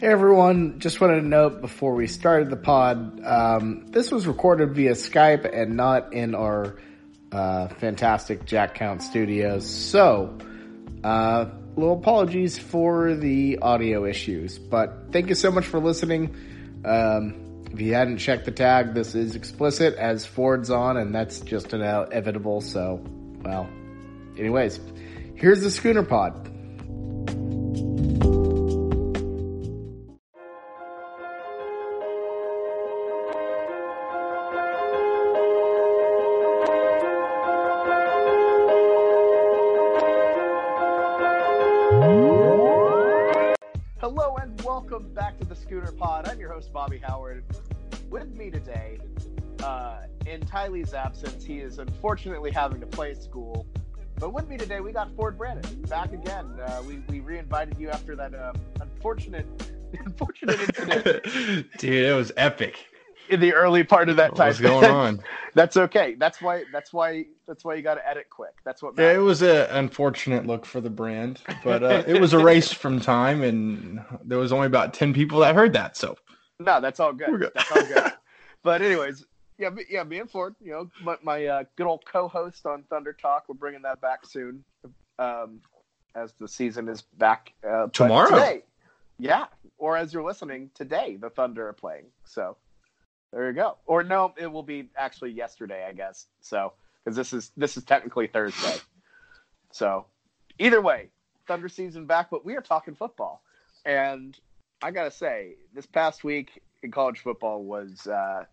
Hey everyone, just wanted to note before we started the pod, um, this was recorded via Skype and not in our uh, fantastic Jack Count studios. So, uh, little apologies for the audio issues, but thank you so much for listening. Um, if you hadn't checked the tag, this is explicit as Ford's on, and that's just inevitable. So, well, anyways, here's the Schooner Pod. Howard. With me today, uh, in Tylee's absence, he is unfortunately having to play school. But with me today, we got Ford Brandon back again. Uh, we we reinvited you after that um, unfortunate unfortunate incident Dude, it was epic. in the early part of that time. What's going on? that's okay. That's why. That's why. That's why you got to edit quick. That's what. Yeah, it was an unfortunate look for the brand, but uh, it was erased from time, and there was only about ten people that heard that. So No, that's all good. Good. That's all good. but anyways, yeah, me- yeah, me and Ford, you know, my, my uh, good old co-host on Thunder Talk. We're bringing that back soon, um, as the season is back uh, Tomorrow. Today, yeah, or as you're listening today, the Thunder are playing. So there you go. Or no, it will be actually yesterday, I guess. So because this is this is technically Thursday. So either way, Thunder season back, but we are talking football, and I gotta say, this past week in college football was uh,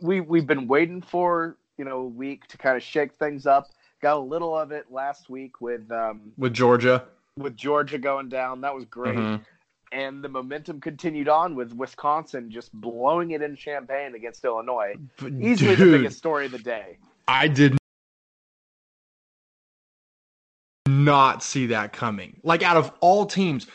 we we've been waiting for you know a week to kind of shake things up. Got a little of it last week with um, with Georgia, with Georgia going down. That was great, Mhm. and the momentum continued on with Wisconsin just blowing it in Champaign against Illinois. But, Easily the biggest story of the day. I did not see that coming. Like out of all teams,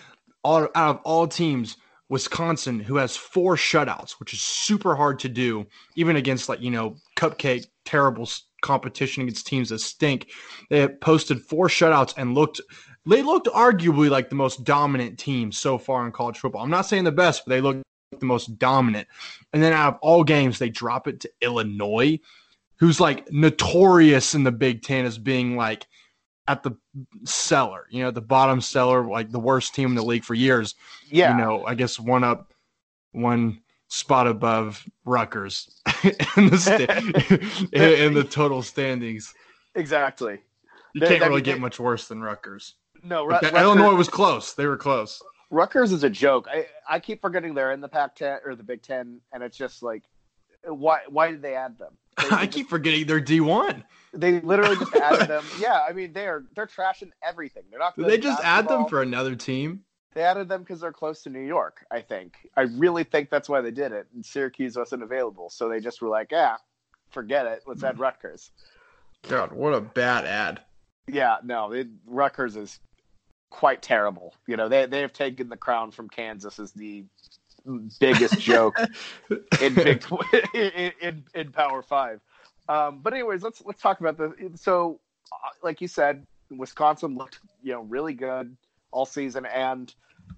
all, out of all teams, Wisconsin, who has four shutouts, which is super hard to do, even against like you know cupcake terrible competition against teams that stink. They posted four shutouts and looked. They looked arguably like the most dominant team so far in college football. I'm not saying the best, but they look the most dominant. And then out of all games, they drop it to Illinois, who's like notorious in the Big Ten as being like at the cellar, you know, the bottom cellar, like the worst team in the league for years. Yeah, You know, I guess one up, one spot above Rutgers in the in, in the total standings. exactly. You can't I really mean, get much worse than Rutgers. No, Ru- Rutgers- Illinois was close. They were close. Rutgers is a joke. I, I keep forgetting they're in the Pac-10 or the Big Ten, and it's just like, why why did they add them? They, I keep forgetting they're D one. they literally just added them. Yeah, I mean they're they're trashing everything. They're not. They just add them for another team? They added them because they're close to New York. I think. I really think that's why they did it. And Syracuse wasn't available, so they just were like, yeah, forget it. Let's Hmm. add Rutgers. God, what a bad ad. Yeah, no, it, Rutgers is quite terrible. You know, they they have taken the crown from Kansas as the biggest joke in Big in, in in Power Five. Um, but anyways, let's let's talk about the so uh, like you said, Wisconsin looked you know really good all season, and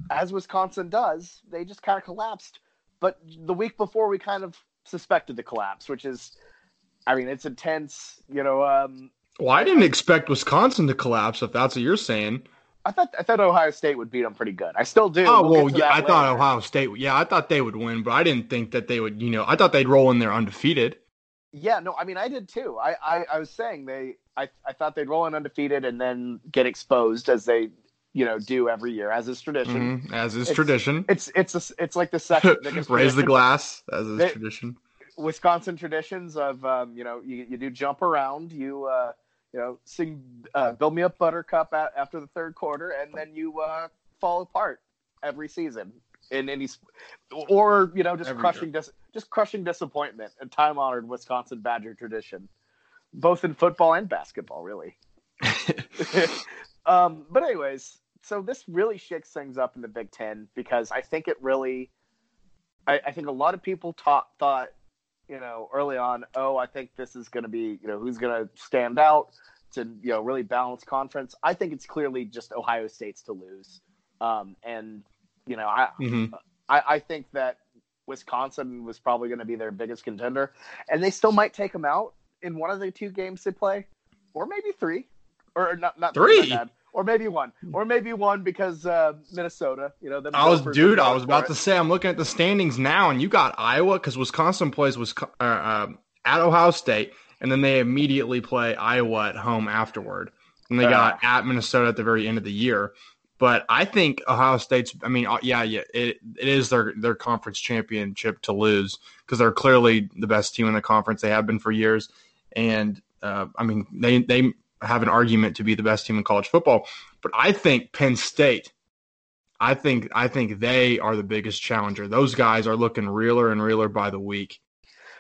as Wisconsin does, they just kind of collapsed. But the week before, we kind of suspected the collapse, which is, I mean, it's intense. You know, um, Well, I didn't expect Wisconsin to collapse. If that's what you're saying. I thought I thought Ohio State would beat them pretty good. I still do. Oh We'll well, yeah, I thought. Ohio State. Yeah, I thought they would win, but I didn't think that they would. You know, I thought they'd roll in there undefeated. Yeah, no, I mean I did too. I, I, I was saying they I, I thought they'd roll in undefeated and then get exposed as they you know do every year as is tradition. Mhm, as is It's- tradition. It's it's a, it's like the second biggest Raise the glass, as is They- tradition. Wisconsin traditions of um, you know you, you do jump around you uh, you know sing uh, build me up buttercup a after the third quarter and then you uh, fall apart every season in any sp- or you know just Every crushing dis- just crushing disappointment and time honored Wisconsin Badger tradition both in football and basketball really. Um, but anyways so this really shakes things up in the Big Ten because I think it really I, I think a lot of people taught, thought you know, early on, oh, I think this is going to be, you know, who's going to stand out to, you know, really balance conference. I think it's clearly just Ohio State's to lose. Um, and, you know, I, Mhm. I, I think that Wisconsin was probably going to be their biggest contender, and they still might take them out in one of the two games they play, or maybe three, or not not Three? bad. Or maybe one, or maybe one because uh, Minnesota. You know, I was, dude. I was about it. to say, I'm looking at the standings now, and you got Iowa because Wisconsin plays was uh, uh, at Ohio State, and then they immediately play Iowa at home afterward, and they got at Minnesota at the very end of the year. But I think Ohio State's. I mean, uh, yeah, yeah, it, it is their their conference championship to lose because they're clearly the best team in the conference. They have been for years, and uh, I mean, they they have an argument to be the best team in college football. But I think Penn State. I think I think they are the biggest challenger. Those guys are looking realer and realer by the week.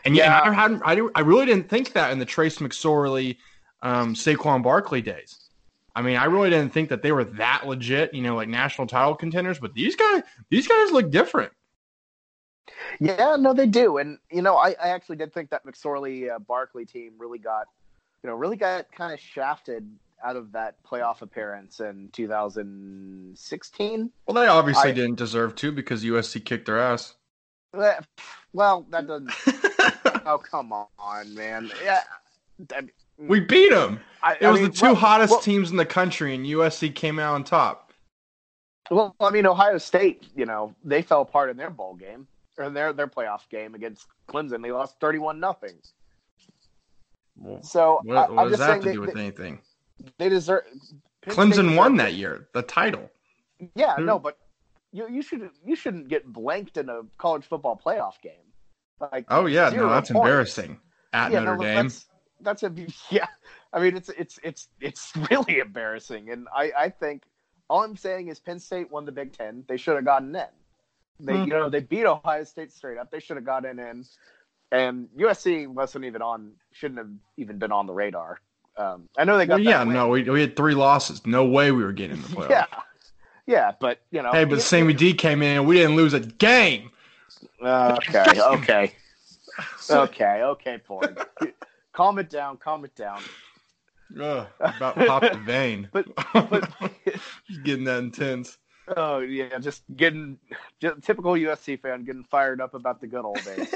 And yeah, Yeah. I, hadn't, I, I really didn't think that in the Trace McSorley, um, Saquon Barkley days. I mean, I really didn't think that they were that legit, you know, like national title contenders. But these guys, these guys look different. Yeah, no, they do, and you know, I, I actually did think that McSorley uh, Barkley team really got, you know, really got kind of shafted out of that playoff appearance in 2016. Well, they obviously I- didn't deserve to because USC kicked their ass. Well, that doesn't. oh, come on, man. Yeah, I mean, we beat them. I, It was mean, the two well- hottest well, teams in the country, and USC came out on top. Well, I mean, Ohio State, you know, they fell apart in their bowl game or their their playoff game against Clemson. They lost thirty-one nothing. Well, So what, what I'm does that have to they, do with they, anything? they deserve. Clemson won that year, the title. Yeah, Hmm. no, but you you should you shouldn't get blanked in a college football playoff game. Like, Oh yeah, no, that's points. embarrassing. At yeah, Notre no, Dame, that's that's a yeah. I mean, it's it's it's it's really embarrassing, and I I think all I'm saying is Penn State won the Big Ten. They should have gotten in. They Hmm. you know they beat Ohio State straight up. They should have gotten in, and USC wasn't even on. Shouldn't have even been on the radar. Um, I know they got well, yeah, win. no, we, we had three losses. No way we were getting in the playoffs. yeah, yeah, but you know, Hey, but Sammy D came in and we didn't lose a game. Okay, okay, okay, okay, Ford. calm it down, calm it down. Ugh, about popped the vein. But- but- getting that intense. Oh yeah, just getting just typical USC fan getting fired up about the good old days,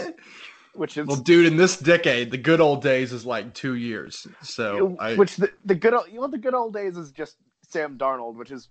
which is Well, dude, in this decade, the good old days is like two years. So I, which the, the good old you know the good old days is just Sam Darnold, which is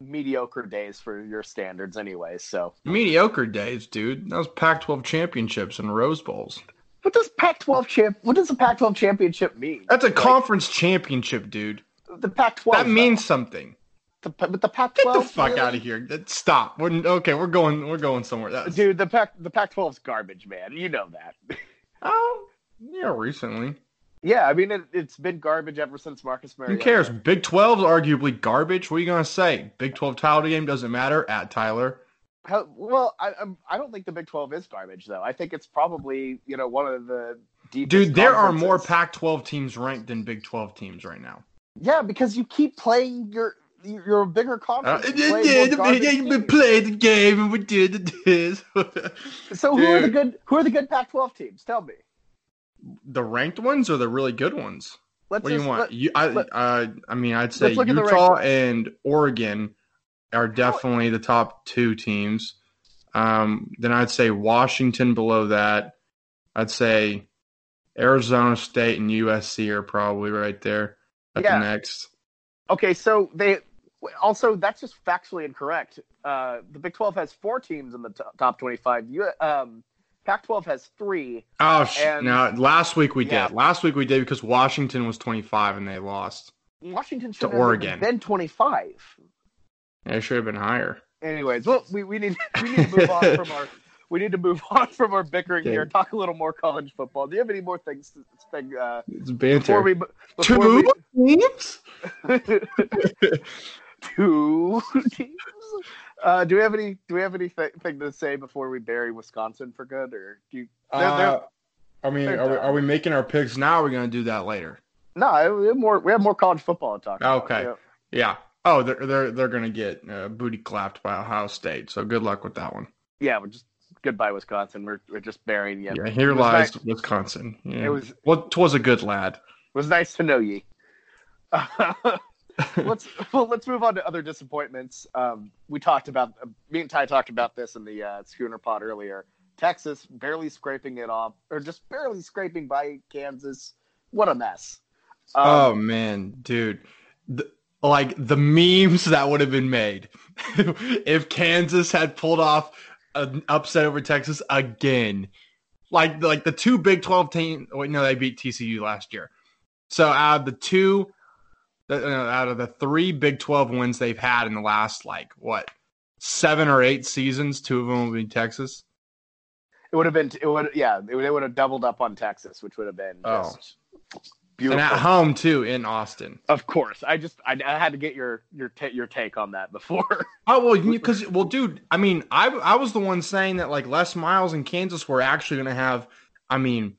mediocre days for your standards anyway. So mediocre days, dude. That was Pac-12 championships and Rose Bowls. what does Pac-12 champ? What does the Pac-12 championship mean? That's a Like, conference championship, dude. the Pac-12. That means something. The, but the Get Pac-12. the fuck really? out of here. Stop. We're, okay, we're going. We're going somewhere. That's, dude. The Pac the Pac-12's garbage, man. You know that. Oh, yeah, recently. yeah, I mean it, it's been garbage ever since Marcus Mariota. Who cares? Big 12's arguably garbage. What are you going to say? Big 12 title game doesn't matter at Tyler. How, well, I I'm, I don't think the Big Twelve is garbage though. I think it's probably you know one of the deepest Dude, there are more conferences. Pac 12 teams ranked than Big 12 teams right now. Yeah, because you keep playing your you're a bigger Uh, conference. yeah, You yeah, yeah, we played the game and we did this. So who are the good who are the good Pac-12 teams? Tell me. the ranked ones or the really good ones? Let's What do you want? let- You, I, let- uh, I mean, I'd say Let's look at the Utah and Oregon are definitely the top two teams. Um, then I'd say Washington below that. I'd say Arizona State and USC are probably right there at Yeah. the next. Okay, so they also that's just factually incorrect. Uh, the Big 12 has four teams in the to- top 25. You, um, Pac-12 has three. Oh, sh- And- no! Last week we Yeah. did. Last week we did because Washington was twenty five and they lost. Washington should have Oregon. been 25. It should have been higher. Anyways, well, we, we need we need to move on from our we need to move on from our bickering here. Okay. Talk a little more college football. Do you have any more things to thing, uh, It's banter. before we before Two teams. two teams? Uh, do we have any do we have anything to say before we bury Wisconsin for good, or do you? they're- they're- Uh, I mean, they're we, are we making our picks now? Or are we going to do that later? no, we have more we have more college football to talk. about. Okay. Yeah. Yeah. Oh, they're they're they're going to get uh, booty clapped by Ohio State. So good luck with that one. Yeah, we're just goodbye Wisconsin. We're we're just burying you. Yeah, here lies nice- Wisconsin. Yeah. It was well, 'twas a good lad. It was nice to know ye. let's well, let's move on to other disappointments. Um, we talked about me and Ty talked about this in the uh, Schooner Pod earlier. Texas barely scraping it off, or just barely scraping by Kansas. What a mess! Um, oh man, dude, the, like the memes that would have been made if Kansas had pulled off an upset over Texas again. Like like the two Big Twelve teams. Wait, no, they beat TCU last year. So out of the two, Uh, out of the three Big Twelve wins they've had in the last like what seven or eight seasons, two of them would be Texas. It would have been. It would. Yeah. It would, it would have doubled up on Texas, which would have been oh. just beautiful. And at home too in Austin. Of course. I just I, I had to get your your ta- your take on that before. oh well, because well, dude. I mean, I I was the one saying that like Les Miles and Kansas were actually going to have. I mean,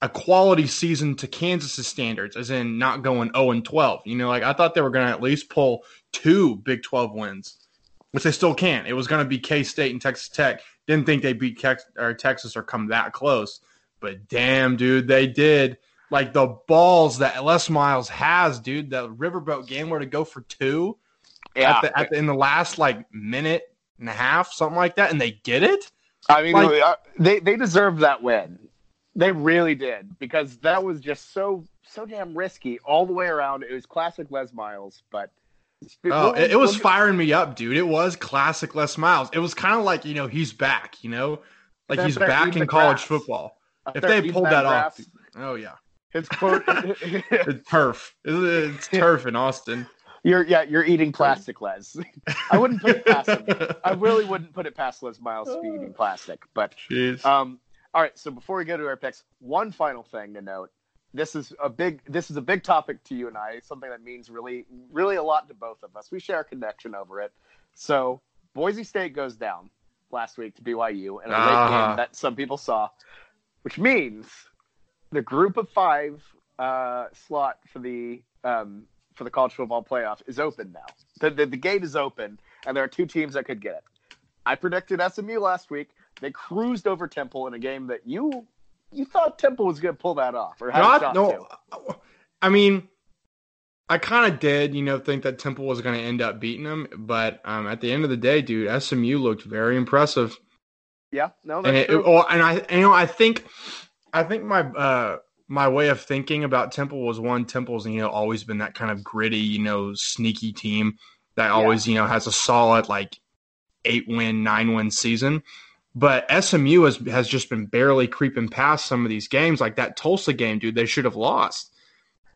a quality season to Kansas's standards, as in not going 0 and 12. You know, like I thought they were going to at least pull two Big 12 wins, which they still can't. It was going to be K State and Texas Tech. Didn't think they beat Tex- or Texas or come that close, but damn, dude, they did. Like the balls that Les Miles has, dude. The riverboat game where to go for two, yeah, at the, at the, in the last like minute and a half, something like that, and they get it. I mean, like, they they deserved that win. They really did because that was just so so damn risky all the way around. It was classic Les Miles, but Oh, it, it was firing me up, dude. It was classic Les Miles. It was kind of like you know he's back. You know, like he's back in college grass. football. If they pulled that, that off, oh yeah, his quote, it's turf. It's, turf in Austin. You're yeah, you're eating plastic, Les. I wouldn't put it past him. I really wouldn't put it past Les Miles to be eating plastic. But Jeez. um, all right. So before we go to our picks, one final thing to note: this is a big this is a big topic to you and I, something that means really really a lot to both of us. We share a connection over it. So Boise State goes down last week to BYU in a uh-huh. game that some people saw, which means the group of five uh, slot for the um, for the college football playoff is open now. The, the, the gate is open, and there are two teams that could get it. I predicted SMU last week. They cruised over Temple in a game that you you thought Temple was going to pull that off, or Not, no, to. I mean, I kind of did, you know, think that Temple was going to end up beating them, but um, at the end of the day, dude, SMU looked very impressive. Yeah, no, and, it, oh, and I, and, you know, I think, I think my uh, my way of thinking about Temple was one Temple's, you know, always been that kind of gritty, you know, sneaky team that always, yeah. you know, has a solid like eight win, nine win season. But SMU has has just been barely creeping past some of these games, like that Tulsa game, dude. They should have lost.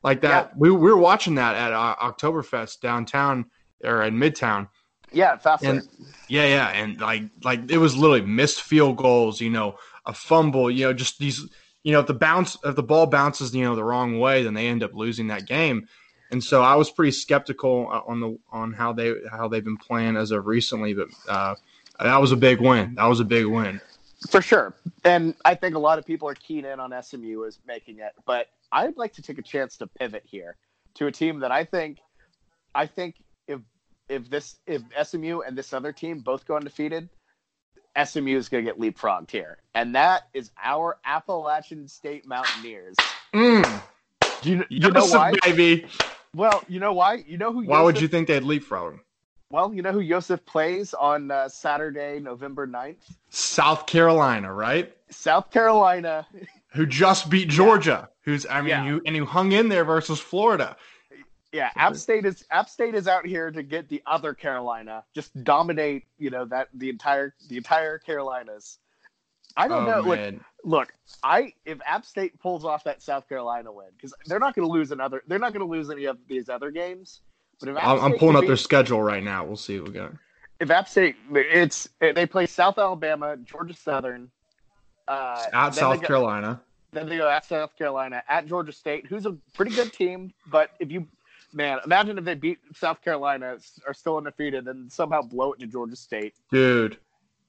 Like that, yeah. we, we were watching that at uh, Oktoberfest downtown or in Midtown. Yeah. And, yeah, yeah, and like like it was literally missed field goals. You know, a fumble. You know, just these. You know, if the bounce if the ball bounces, you know, the wrong way, then they end up losing that game. And so I was pretty skeptical uh, on the on how they how they've been playing as of recently, but uh, that was a big win. That was a big win. For sure. And I think a lot of people are keen in on SMU as making it, but I'd like to take a chance to pivot here to a team that I think I think if if this if SMU and this other team both go undefeated, SMU is going to get leapfrogged here, and that is our Appalachian State Mountaineers. Mm. Do you, you know why? Baby. Well, you know why? You know who? Why would you think they'd leapfrog? Well, you know who Yosef plays on uh, Saturday, November 9th? South Carolina, right? South Carolina. Who just beat Georgia. Yeah. Who's I mean, yeah. you and who hung in there versus Florida. Yeah, App State is App State is out here to get the other Carolina, just dominate, you know, that the entire the entire Carolinas. I don't oh, know. Look, look, I if App State pulls off that South Carolina win, because they're not going to lose another, they're not going to lose any of these other games. But if I'm, I'm pulling up their schedule right now. We'll see what we got. If App State, it's they play South Alabama, Georgia Southern, uh, at South go, Carolina. Then they go at South Carolina, at Georgia State, who's a pretty good team. But if you, man, imagine if they beat South Carolina, are still undefeated, and somehow blow it to Georgia State, dude.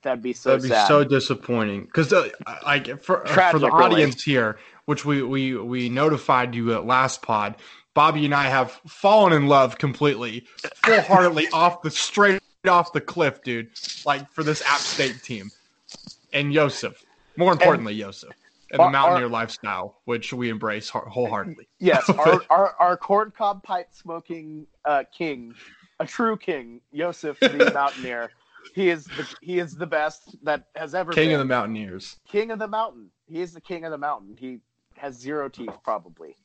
That'd be so. That'd be sad. so disappointing because, uh, like, for Tragic, for the audience really. here, which we we we notified you at last pod, Bobby and I have fallen in love completely, full heartedly off the straight off the cliff, dude. Like for this App State team, and Yosef. More importantly, and, Yosef. and the mountaineer our- lifestyle, which we embrace wholeheartedly. Yes, our, our, our corncob pipe smoking uh, king, a true king, Yosef the Mountaineer. He is the he is the best that has ever King been. of the Mountaineers. king of the mountain. He is the king of the mountain. He has zero teeth, probably.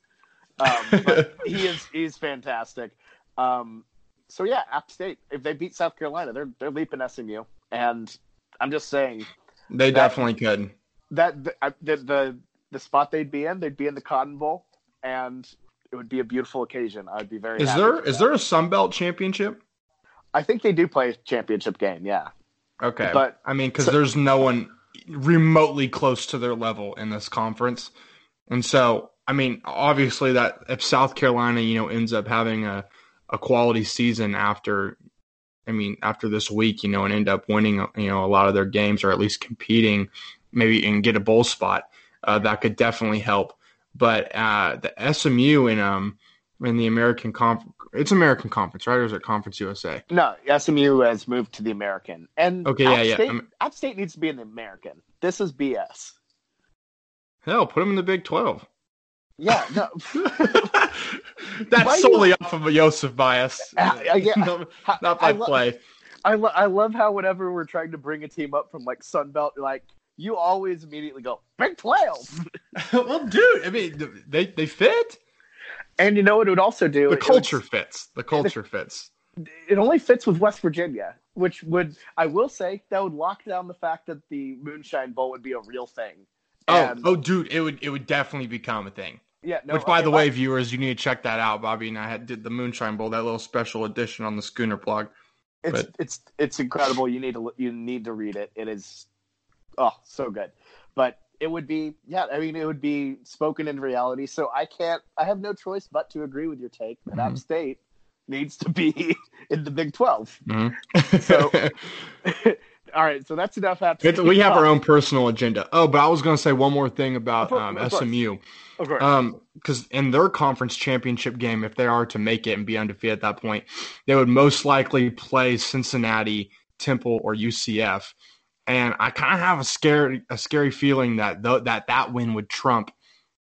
Um, but he is he's fantastic. Um, so yeah, App State. If they beat South Carolina, they're they're leaping SMU. And I'm just saying They That- definitely could. that the, the the the spot they'd be in, they'd be in the Cotton Bowl, and it would be a beautiful occasion. I'd be very. Is happy there that. there a Sun Belt championship? I think they do play a championship game. Yeah, Okay, But- I mean, because so- there's no one remotely close to their level in this conference, and so I mean, obviously that if South Carolina, you know, ends up having a a quality season after, I mean, after this week, you know, and end up winning, you know, a lot of their games or at least competing, maybe and get a bowl spot, uh, that could definitely help. But uh, the SMU in um in the American conf, it's American Conference, right, or is it Conference USA? no, SMU has moved to the American, and Okay, App yeah, yeah. State, I'm- App State needs to be in the American. This is BS. Hell, put them in the Big Twelve. Yeah, no. That's Why you- solely off of a Yosef bias. Uh, uh, yeah. not, not by I lo- play. I, lo- I love how whenever we're trying to bring a team up from like Sun Belt, like you always immediately go Big Twelve, well, dude, I mean, they they fit. and you know what it would also do? The It would- culture fits. The culture fits. it only fits with West Virginia, which would I will say that would lock down the fact that the Moonshine Bowl would be a real thing. Oh, And- oh, dude, it would it would definitely become a thing. Yeah. No, Which, by okay, the way, viewers, you need to check that out. Bobby and I had did the Moonshine Bowl, that little special edition on the Schooner blog. it's but- it's it's incredible. You need to you need to read it. It is oh so good, but it would be yeah. I mean, it would be spoken in reality. So I can't. I have no choice but to agree with your take that Mhm. State needs to be in the Big Twelve. Mhm. So- All right, so that's enough. It's- we have talk. our own personal agenda. Oh, but I was going to say one more thing about um, of. SMU. Of course. Um, because in their conference championship game, if they are to make it and be undefeated at that point, they would most likely play Cincinnati, Temple, or UCF. And I kind of have a scary, a scary feeling that th- that that win would trump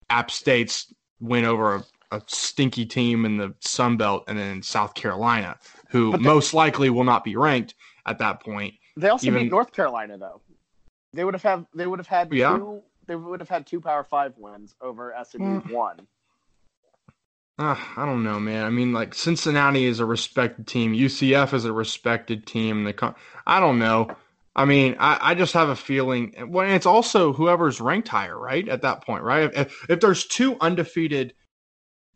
App State's win over a, a stinky team in the Sun Belt and then South Carolina, who most likely will not be ranked at that point. They also Even- beat North Carolina though. They would have had they would have had Yeah. two they would have had two Power Five wins over SMU Mm. one. Uh, I don't know, man. I mean, like Cincinnati is a respected team. UCF is a respected team. The con- I don't know. I mean, I, I just have a feeling. Well, it's also whoever's ranked higher, right? At that point, right? If, if there's two undefeated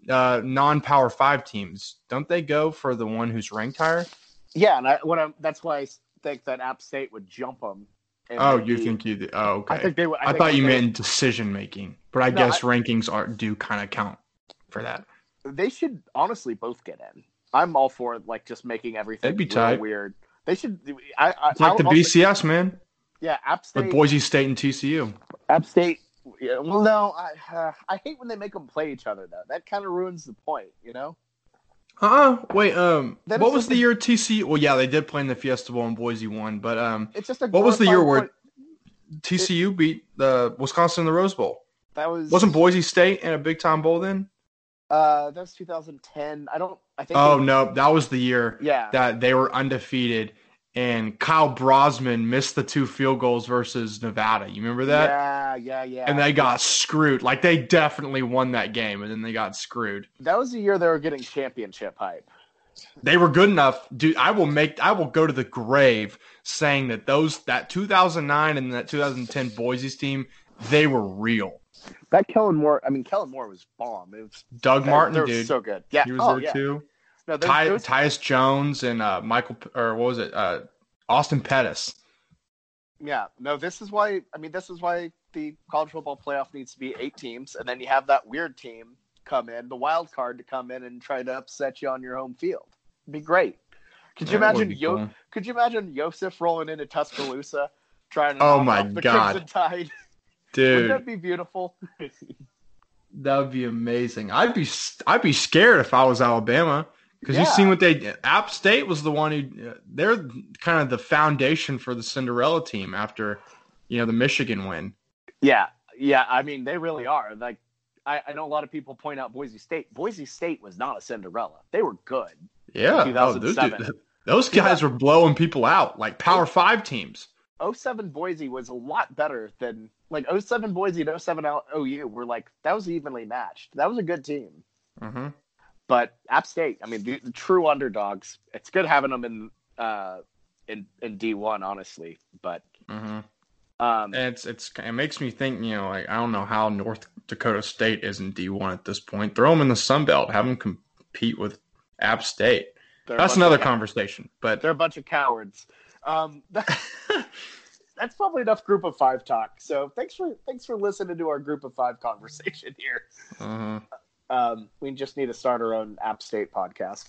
uh, non-power five teams, don't they go for the one who's ranked higher? Yeah, and I what I'm that's why I think that App State would jump them. and Oh, they'd you be- think you? Oh, okay. I think they would. I, think thought you they- meant decision making, but I No, guess I- rankings are do kind of count for that. they should honestly both get in. I'm all for like just making everything That'd be tight. weird. They should. I, I It's like the also- BCS, man, yeah, App State. with Boise State and TCU. App State. Yeah, well, no, I uh, I hate when they make them play each other though. That kind of ruins the point, you know. Uh uh wait, um what was the a- year TCU? Well, yeah, they did play in the Fiesta Bowl and Boise won, but um It's just a. what was the year where TCU beat the Wisconsin in the Rose Bowl? That was Wasn't Boise State in a big time bowl then? Uh, that was 2010. I don't. I think. Oh they- no, that was the year Yeah. that they were undefeated and Kyle Brotzman missed the two field goals versus Nevada. You remember that? Yeah, yeah, yeah. And they got screwed. Like they definitely won that game and then they got screwed. That was the year they were getting championship hype. They were good enough, dude. I will make. I will go to the grave saying that those that 2009 and that 2010 Boise's team, they were real. That Kellen Moore. I mean, Kellen Moore was bomb. It was Doug they- Martin, they were dude, so good. Yeah, he was oh, there yeah. too. No, those, Ty, those- Titus Young and uh, Michael or what was it? Uh, Austin Pettis. yeah. No, this is why. I mean, this is why the college football playoff needs to be eight teams, and then you have that weird team come in, the wild card to come in and try to upset you on your home field. It'd be great. Could you would imagine? Yo- cool. Could you imagine Yosef rolling into Tuscaloosa, trying to Oh my off the God. Crimson Tide? Wouldn't dude? that be beautiful? That would be amazing. I'd be I'd be scared if I was Alabama because you've seen what they App State was the one who they're kind of the foundation for the Cinderella team after you know the Michigan win. Yeah, yeah, I mean they really are. Like I, I know a lot of people point out Boise State. Boise State was not a Cinderella. They were good. Yeah, oh, those, those guys were blowing people out like Power Five teams. 07 Boise was a lot better than like 07 Boise and 07 OU were like that was evenly matched. That was a good team. hmm But App State, I mean, the, the true underdogs. It's good having them in uh in in D1, honestly. But hmm um, it's it's it makes me think. You know, like I don't know how North Dakota State is in D one at this point. Throw them in the Sun Belt. Have them compete with App State. That's another conversation. But They're a bunch of cowards. Um, that's probably enough group of five talk. So thanks for thanks for listening to our group of five conversation here. uh Um, we just need to start our own App State podcast.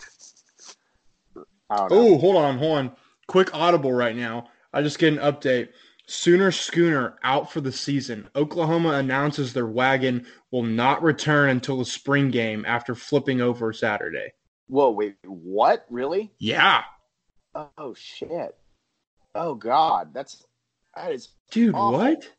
I don't know. oh, hold on, hold on. Quick audible right now. I just get an update. Sooner Schooner out for the season. Oklahoma announces their wagon will not return until the spring game after flipping over Saturday. Whoa, wait, what? Really? Yeah, Oh shit! Oh god, that's that is dude, Awful. what?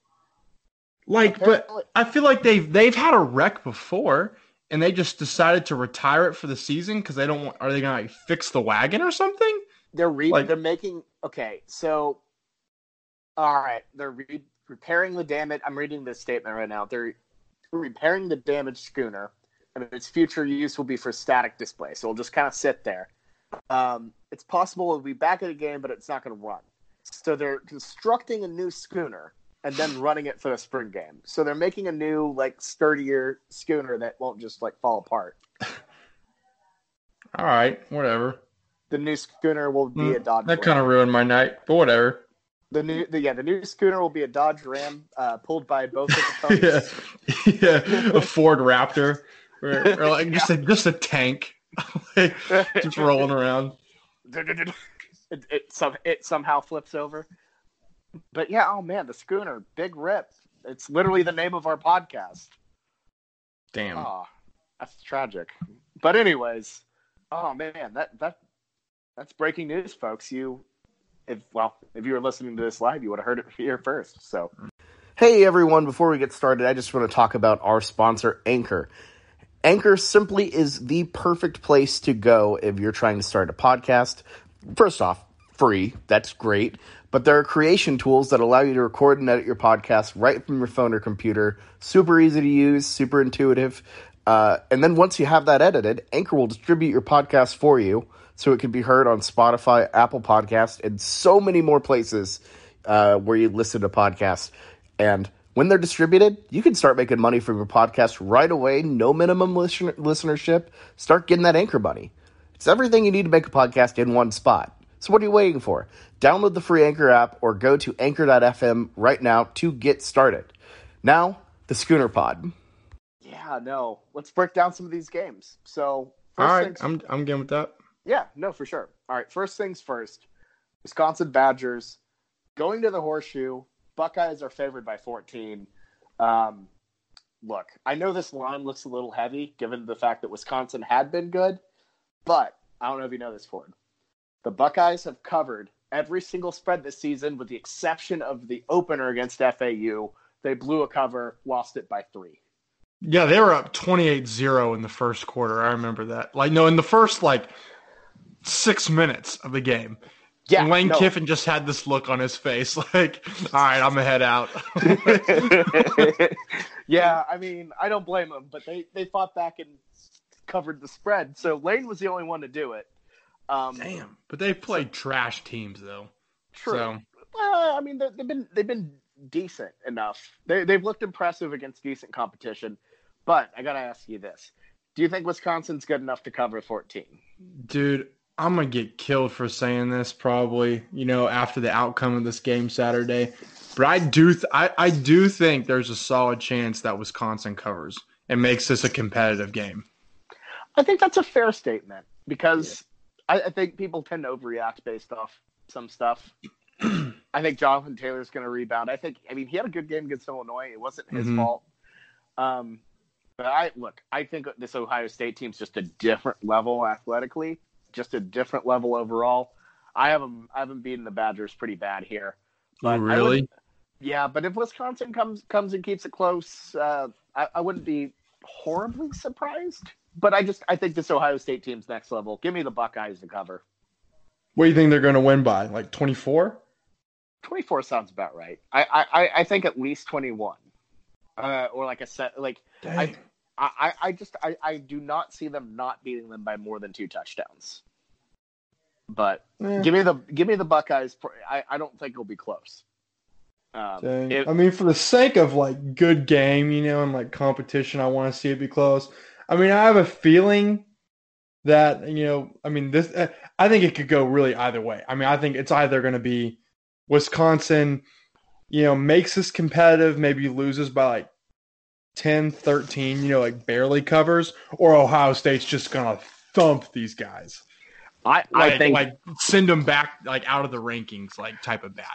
Like, but I feel like they've they've had a wreck before, and they just decided to retire it for the season because they don't want. Are they gonna like fix the wagon or something? they're re- Like- they're making okay. So, all right, they're re- repairing the damage. I'm reading this statement right now. They're repairing the damaged schooner, and its future use will be for static display. So it'll just kind of sit there. Um, it's possible it'll be back in the game, but it's not going to run. So they're constructing a new schooner and then running it for the spring game. So they're making a new, like, sturdier schooner that won't just like fall apart. All right, whatever. The new schooner will be Mm, a Dodge. That kind of ruined my night, but whatever. The new, the, yeah, the new schooner will be a Dodge Ram, uh, pulled by both of the yeah, yeah, a Ford Raptor, or, or like just a just a tank, like, just rolling around. it, it, some, it somehow flips over. But yeah, oh man, the schooner, big rip. It's literally the name of our podcast. Damn. Oh, that's tragic. But anyways, oh man, that that that's breaking news, folks. You, if well, if you were listening to this live, you would have heard it here first. So Hey everyone, before we get started, I just want to talk about our sponsor, Anchor. Anchor simply is the perfect place to go if you're trying to start a podcast. First off, free, that's great. But there are creation tools that allow you to record and edit your podcast right from your phone or computer. Super easy to use, super intuitive. Uh, and then once you have that edited, Anchor will distribute your podcast for you so it can be heard on Spotify, Apple Podcast, and so many more places uh, where you listen to podcasts. And when they're distributed, you can start making money from your podcast right away. No minimum listen- listenership. Start getting that anchor money. It's everything you need to make a podcast in one spot. So what are you waiting for? Download the free Anchor app or go to anchor.fm right now to get started. Now, the Schooner Pod. yeah, no, let's break down some of these games. So All first right, things I'm I'm getting with that. Yeah, no, for sure. All right, first things first. Wisconsin Badgers going to the horseshoe. Buckeyes are favored by 14. Um, look, I know this line looks a little heavy given the fact that Wisconsin had been good, but I don't know if you know this, Ford. The Buckeyes have covered every single spread this season with the exception of the opener against FAU. They blew a cover, lost it by three. Yeah, they were up 28-0 in the first quarter. I remember that. Like no, in the first like six minutes of the game. Yeah, And Lane no. Kiffin just had this look on his face, like, all right, I'm gonna head out. yeah, I mean, I don't blame him, but they they fought back and covered the spread. So Lane was the only one to do it. Um, Damn. But they played trash teams though. true. So Well, I mean, they- they've been they've been decent enough. They they've looked impressive against decent competition. But I gotta ask you this: Do you think Wisconsin's good enough to cover 14? Dude, I'm gonna get killed for saying this probably. You know, after the outcome of this game Saturday, but I do, th- I, I do think there's a solid chance that Wisconsin covers and makes this a competitive game. I think that's a fair statement because I, I think people tend to overreact based off some stuff. I think Jonathan Taylor's going to rebound. I think. I mean, he had a good game against Illinois. It wasn't his Mhm. fault. Um, but I look. I think this Ohio State team's just a different level athletically, just a different level overall. I have them. I have them beating the Badgers pretty bad here. But I really? Yeah, but if Wisconsin comes comes and keeps it close, uh, I, I wouldn't be horribly surprised. But I just I think this Ohio State team's next level. Give me the Buckeyes to cover. What do you think they're going to win by? Like 24? 24 sounds about right. I I, I think at least 21. Uh, or like a set like I, I I just I, I do not see them not beating them by more than two touchdowns. But Eh. give me the give me the Buckeyes. For, I I don't think it'll be close. Um, it- I mean, for the sake of like good game, you know, and like competition, I want to see it be close. I mean, I have a feeling that you know, I mean, this. uh, I think it could go really either way. I mean, I think it's either going to be Wisconsin, you know, makes this competitive, maybe loses by like 10, 13, you know, like barely covers, or Ohio State's just going to thump these guys. I Like, I think like send them back like out of the rankings, like type of bad.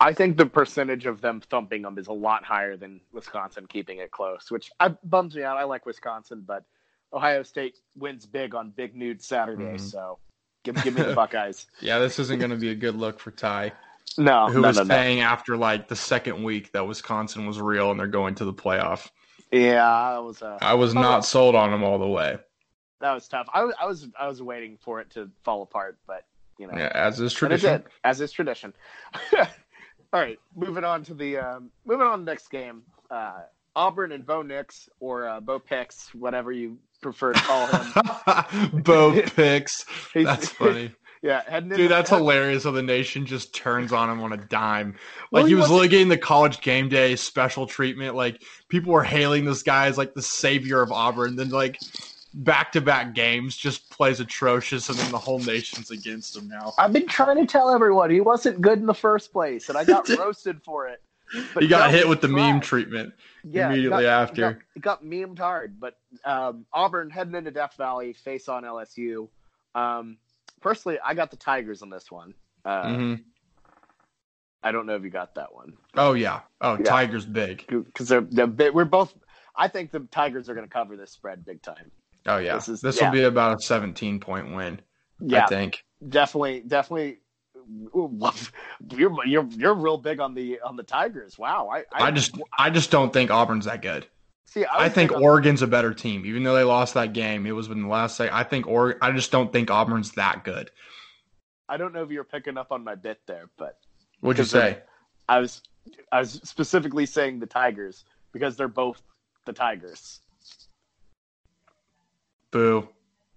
I think the percentage of them thumping them is a lot higher than Wisconsin keeping it close, which I, bums me out. I like Wisconsin, but Ohio State wins big on Big Noon Saturday, Mhm. so give, give me the Buckeyes. Yeah, this isn't going to be a good look for Ty. No, who no, was no, no. saying after like the second week that Wisconsin was real and they're going to the playoff. Yeah, that was uh, I was not sold on them all the way. that was tough. I was I was I was waiting for it to fall apart, but you know, Yeah, as is tradition. as is tradition. All right, moving on to the um, moving on to the next game. Uh, Auburn and Bo Nix or uh, Bo Pix, whatever you prefer to call him. Bo picks. That's funny. Yeah, into Dude, that's head- hilarious how the nation just turns on him on a dime. Well, Like he he was literally getting the college game day special treatment. Like people were hailing this guy as like the savior of Auburn. Then like back to back games just plays atrocious and then the whole nation's against him now. I've been trying to tell everyone he wasn't good in the first place, and I got roasted for it. But He got hit with the meme treatment Yeah, immediately got- after. He got, he got memed hard, but um, Auburn heading into Death Valley, face on LSU. Um, personally, I got the Tigers on this one. Uh, hmm I don't know if you got that one Oh yeah. Oh, Yeah. Tiger's big. because they're, they're big- we're both. I think the Tigers are going to cover this spread big time. Oh yeah. This This, is- will be about a 17 point win. Yeah, I think. definitely, definitely. You're you're you're real big on the on the Tigers. Wow, I I, just I just don't think Auburn's that good. see. I, was think Oregon's a better team, even though they lost that game. It was in the last say. I think or I just don't think Auburn's that good. I don't know if you're picking up on my bit there, but What'd you say? I was I was specifically saying the Tigers because they're both the Tigers. Boo.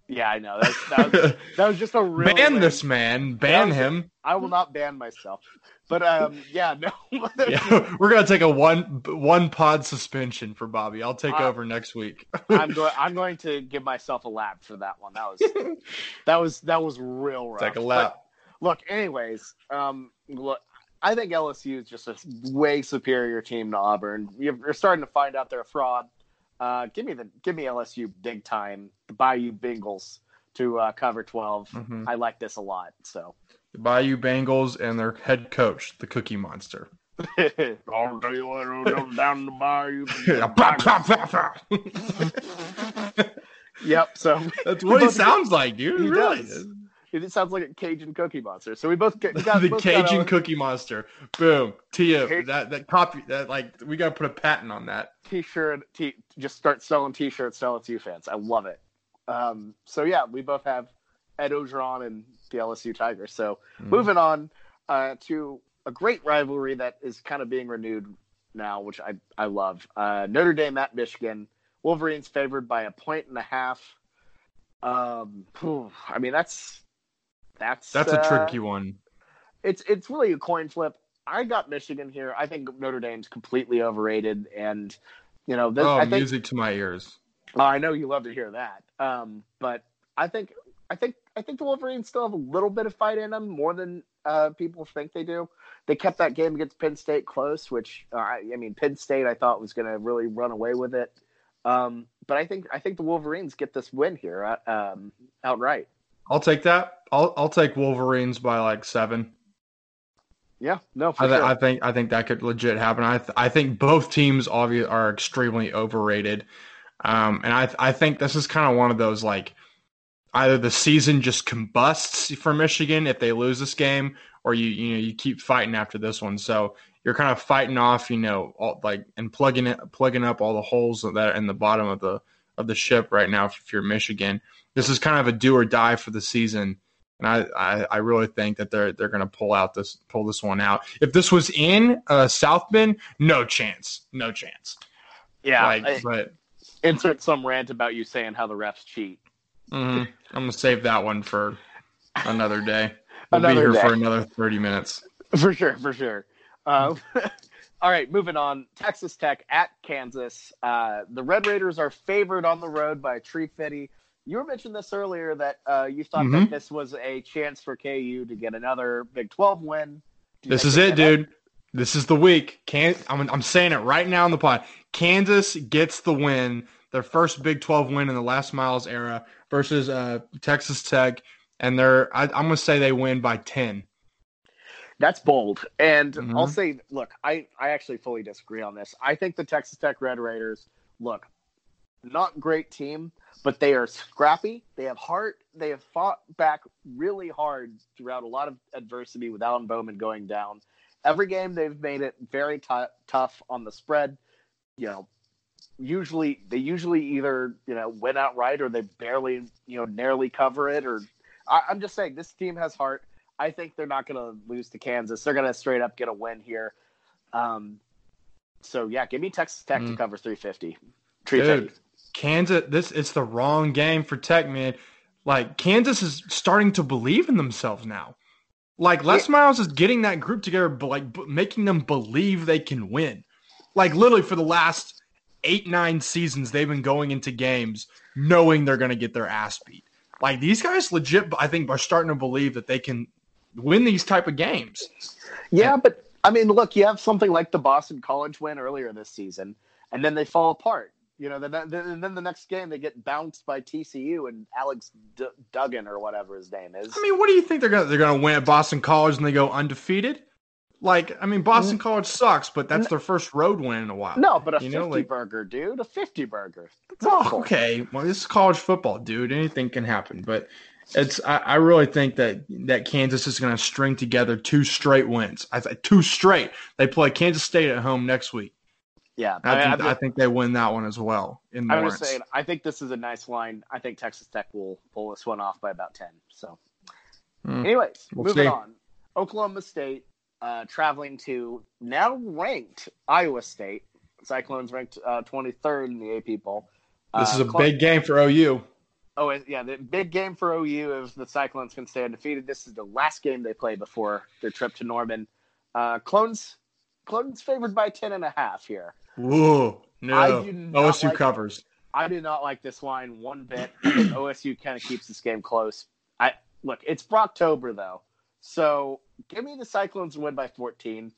Yeah, I know. That's, that, was, that was just a real Ban lame- this man. Ban was- him. I will not ban myself. But um, yeah, no. Yeah, we're gonna take a one one pod suspension for Bobby. I'll take over next week. I'm going. I'm going to give myself a lap for that one. That was that was that was real rough. take a But lap. look, anyways, um, look, I think LSU is just a way superior team to Auburn. You're starting to find out they're a fraud. Uh, give me the give me LSU big time. The Bayou Bengals to uh, cover 12 Mhm. I like this a lot. So The Bayou Bengals and their head coach, the Cookie Monster. I'll tell you what, it'll down the Bayou. Pop, pop, pop, pop. yep. So That's what he sounds like, dude. He really. does. It sounds like a Cajun Cookie Monster. So we both get, we got, the both Cajun our Cookie Monster. Boom. Tia. That that copy that like we gotta put a patent on that. T-shirt. T- just start selling T-shirts Sell it to LSU fans. I love it. Um, so yeah, we both have Ed Orgeron and the LSU Tigers. So Mm. moving on uh, to a great rivalry that is kind of being renewed now, which I I love. Uh, Notre Dame at Michigan. Wolverines favored by a point and a half. Um, I mean that's that's That's a uh, tricky one. it's it's really a coin flip. I got Michigan here. I think Notre Dame's completely overrated, and you know, this, Oh, I think music to my ears. Oh, I know you love to hear that. Um, but I think I think I think the Wolverines still have a little bit of fight in them, more than uh, people think they do. They kept that game against Penn State close, which uh, I I mean, Penn State I thought was going to really run away with it. Um, but I think I think the Wolverines get this win here uh, um, outright. I'll take that. I'll I'll take Wolverines by like seven. Yeah, no, for I, th- sure. I think I think that could legit happen. I th- I think both teams obviously are extremely overrated, um, and I I think this is kind of one of those like either the season just combusts for Michigan if they lose this game, or you you know you keep fighting after this one. So you're kind of fighting off, you know, all, like and plugging it, plugging up all the holes that are in the bottom of the of the ship right now. If you're Michigan, this is kind of a do or die for the season, and I I, I really think that they're they're going to pull out this pull this one out. If this was in uh, South Bend, no chance, no chance. Yeah, like, I- but insert some rant about you saying how the refs cheat. mhm, I'm gonna save that one for another day. We'll be Another here day. for another 30 minutes. For sure, for sure. Uh, all right, moving on. Texas Tech at Kansas. Uh, the Red Raiders are favored on the road by Tree Fitty. You were mentioning this earlier that uh, you thought Mhm. that this was a chance for KU to get another Big 12 win. This is it, dude. This is the week. Can I'm I'm saying it right now in the pod. Kansas gets the win, their first Big 12 win in the Les Miles era versus uh, Texas Tech, and they're I, I'm gonna say they win by 10. That's bold. And Mhm. I'll say, look, I, I actually fully disagree on this. I think the Texas Tech Red Raiders, look, not great team, but they are scrappy. They have heart. They have fought back really hard throughout a lot of adversity with Alan Bowman going down. Every game they've made it very tou- tough on the spread. You know, usually they usually either you know win outright or they barely you know narrowly cover it. Or I, I'm just saying this team has heart. I think they're not going to lose to Kansas. They're going to straight up get a win here. Um, so yeah, give me Texas Tech to Mm. cover 350. 350. Dude, Kansas this it's the wrong game for Tech, man. Like Kansas is starting to believe in themselves now. Like Les Miles is getting that group together, but like b- making them believe they can win. Like literally for the last eight nine seasons, they've been going into games knowing they're going to get their ass beat. Like these guys, legit, I think, are starting to believe that they can win these type of games. Yeah, but I mean, look, you have something like the Boston College win earlier this season, and then they fall apart. You know, then then, then the next game they get bounced by TCU and Alex D- Duggan or whatever his name is. I mean, what do you think they're gonna they're gonna win at Boston College and they go undefeated? Like, I mean, Boston College sucks, but that's their first road win in a while. no, but a You 50 know, like- burger, dude, a 50 burger. That's Oh, awful. okay. Well, this is college football, dude. Anything can happen. But it's I, I really think that that Kansas is going to string together two straight wins. I th- two straight. They play Kansas State at home next week. Yeah, I, I, think, I'm, I think they win that one as well in Lawrence. just saying. I think this is a nice line. I think Texas Tech will pull this one off by about 10. So, Hmm. anyways, We'll moving see. on. Oklahoma State uh, traveling to now ranked Iowa State. Cyclones ranked uh, 23rd in the AP poll. this Uh, is a Clo- big game for OU. Oh, yeah, the big game for OU if the Cyclones can stay undefeated. This is the last game they play before their trip to Norman. Uh, Clones, Clones favored by 10 and a half here. Whoa, no. I OSU like- covers. I do not like this line one bit. OSU kind of keeps this game close. I look, it's Brocktober though, so give me the Cyclones win by 14.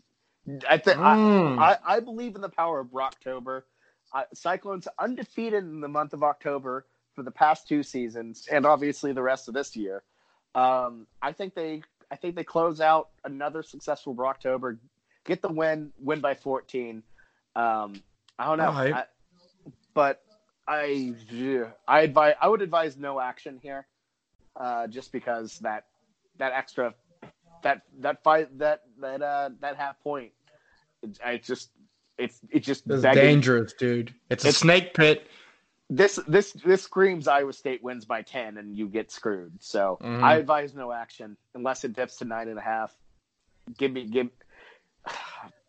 I think Mm. I, I believe in the power of Brocktober. Uh, Cyclones undefeated in the month of October for the past two seasons, and obviously the rest of this year. Um, I think they I think they close out another successful Brocktober, get the win, win by 14. Um, I don't know, right. I, but I I advise I would advise no action here, uh, just because that that extra that that fight that that uh that half point, it, I just it's it just It's dangerous, dude. It's a It's- snake pit. this this this screams Iowa State wins by ten and you get screwed. So Mhm. I advise no action unless it dips to nine and a half. Give me give.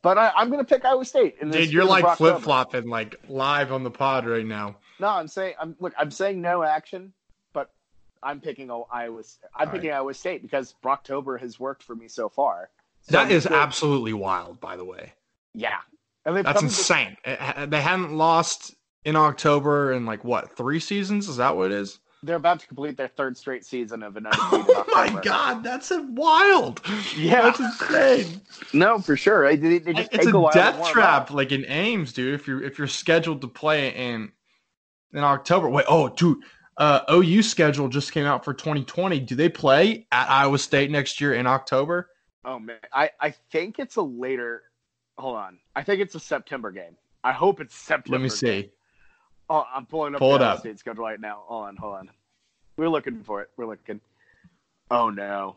But I, I'm going to pick Iowa State. Dude, you're like flip flopping like live on the pod right now. No, I'm saying I'm look. I'm saying no action, I'm picking Iowa. I'm All picking Iowa State because Brocktober has worked for me so far. So That I'm is good. absolutely wild, by the way. yeah. That's come to- insane. Eh, eh, eh, they hadn't lost in October in like what three seasons? Is that what it is? They're about to complete their third straight season of an undefeated Oh my god, that's a wild. Yeah. that's insane. No, for sure. They, they just it's take a a death trap, like in Ames, dude. If you're if you're scheduled to play in in October, wait, oh, dude, uh, OU schedule just came out for 2020. Do they play at Iowa State next year in October? Oh man, I I think it's a later. Hold on, I think it's a September game. I hope it's September. Let me game. see. Oh, I'm pulling up Pull the it Iowa up. State schedule right now. Hold on, hold on. We're looking for it. We're looking. Oh no.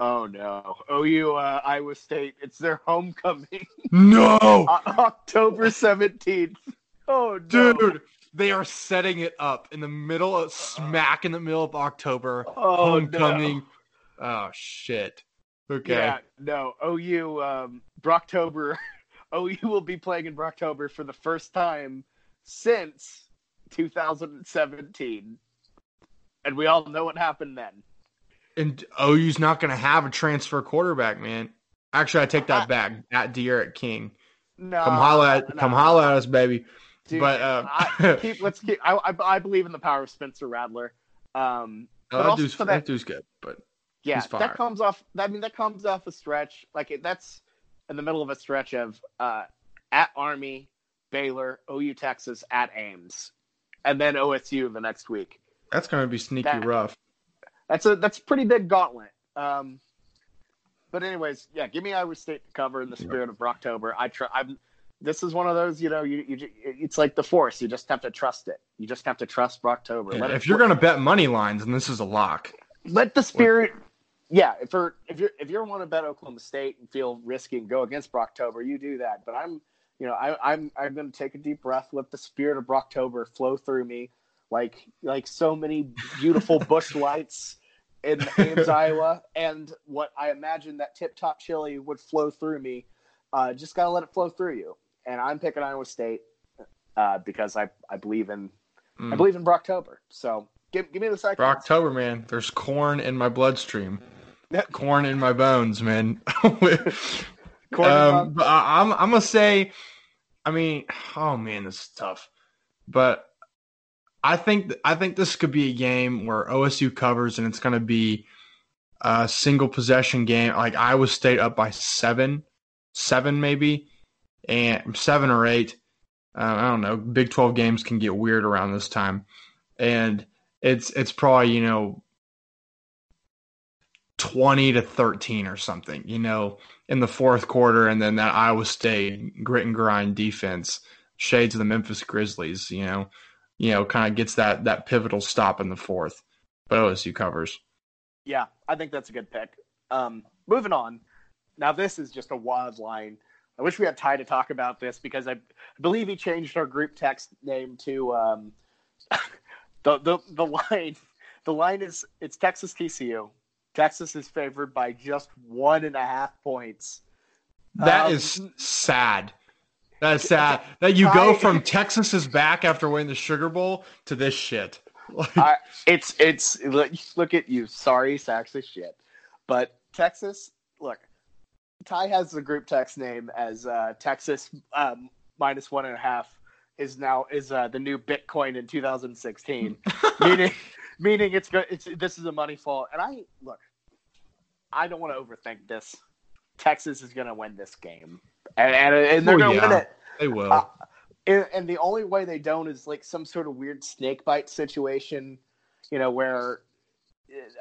Oh no, OU uh, Iowa State. It's their homecoming, No, October seventeenth. Oh no. dude, they are setting it up in the middle of smack in the middle of October. Oh homecoming. no. Oh shit. Okay. Yeah, no. OU um, Brocktober. OU will be playing in Brocktober for the first time since 2017, and we all know what happened then. And OU's not going to have a transfer quarterback, man. Actually, I take that back. At De'Aaron King, No, come holla at, no, come holla at us, baby. Dude, but, uh, I, keep, let's keep. I, I, I believe in the power of Spencer Rattler. Um, But that, dude's, that- that dude's good, but Yeah, that comes off. I mean, that comes off a stretch. Like it, that's in the middle of a stretch of uh, at Army, Baylor, OU, Texas, at Ames, and then OSU the next week. that's going to be sneaky That- rough. That's a that's a pretty big gauntlet. Um, but anyways, yeah, give me Iowa State to cover in the spirit of October. I try. I'm. This is one of those, you know, you, you it's like the force. You just have to trust it. You just have to trust Brocktober. Yeah, if you're going to bet money lines, and this is a lock. let the spirit yeah if you're if you're if you want to bet oklahoma state and feel risky and go against brocktober you do that but i'm you know I, i'm i'm going to take a deep breath let the spirit of brocktober flow through me like like so many beautiful Busch Lights in ames iowa and what i imagine that tip top chili would flow through me uh, just gotta let it flow through you and i'm picking iowa state uh, because i i believe in i Mm. believe in brocktober so give, give me the second October, man. There's corn in my bloodstream. corn in my bones, man. Corn in um, I, I'm I'm gonna say, I mean, oh man, this is tough. But I think I think this could be a game where OSU covers, and it's gonna be a single possession game, like Iowa State up by seven, seven maybe, and seven or eight. Uh, I don't know. Big Twelve games can get weird around this time, and it's it's probably you know 20 to 13 or something, you know, in the fourth quarter. And then that Iowa State grit and grind defense, shades of the Memphis Grizzlies, you know, you know, kind of gets that, that pivotal stop in the fourth. But OSU covers. Yeah, I think that's a good pick. Um, moving on. Now, this is just a wild line. I wish we had Ty to talk about this because I, I believe he changed our group text name to um, the, the the line. The line is it's Texas TCU. Texas is favored by just one and a half points. That Um, is sad. That's sad that you go from Texas is back after winning the Sugar Bowl to this shit. Like, I, it's it's look, look at you. Sorry, sacks shit. But Texas, look, Ty has the group text name as uh, Texas um, minus one and a half is now is uh, the new Bitcoin in 2016, meaning meaning it's good. It's this is a money fall. And I look, I don't want to overthink this. Texas is going to win this game, and and, and they're Oh, going to yeah. win it. they will. Uh, and, and the only way they don't is like some sort of weird snake bite situation, you know, where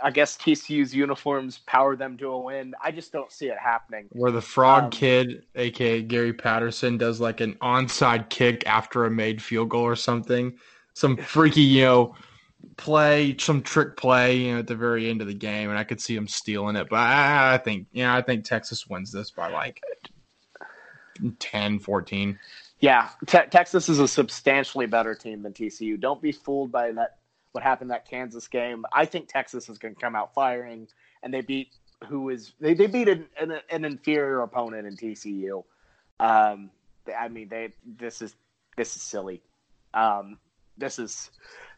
I guess TCU's uniforms power them to a win. I just don't see it happening. Where the Frog Um, kid, aka Gary Patterson, does like an onside kick after a made field goal or something. Some freaky, you know, play, some trick play, you know, at the very end of the game, and I could see him stealing it. But I, I think, yeah, I think Texas wins this by like 10, 14. Yeah, te- Texas is a substantially better team than TCU. Don't be fooled by that. What happened that Kansas game? I think Texas is going to come out firing, and they beat who is they, they beat an, an, an inferior opponent in TCU. Um, I mean, they this is this is silly. Um, this is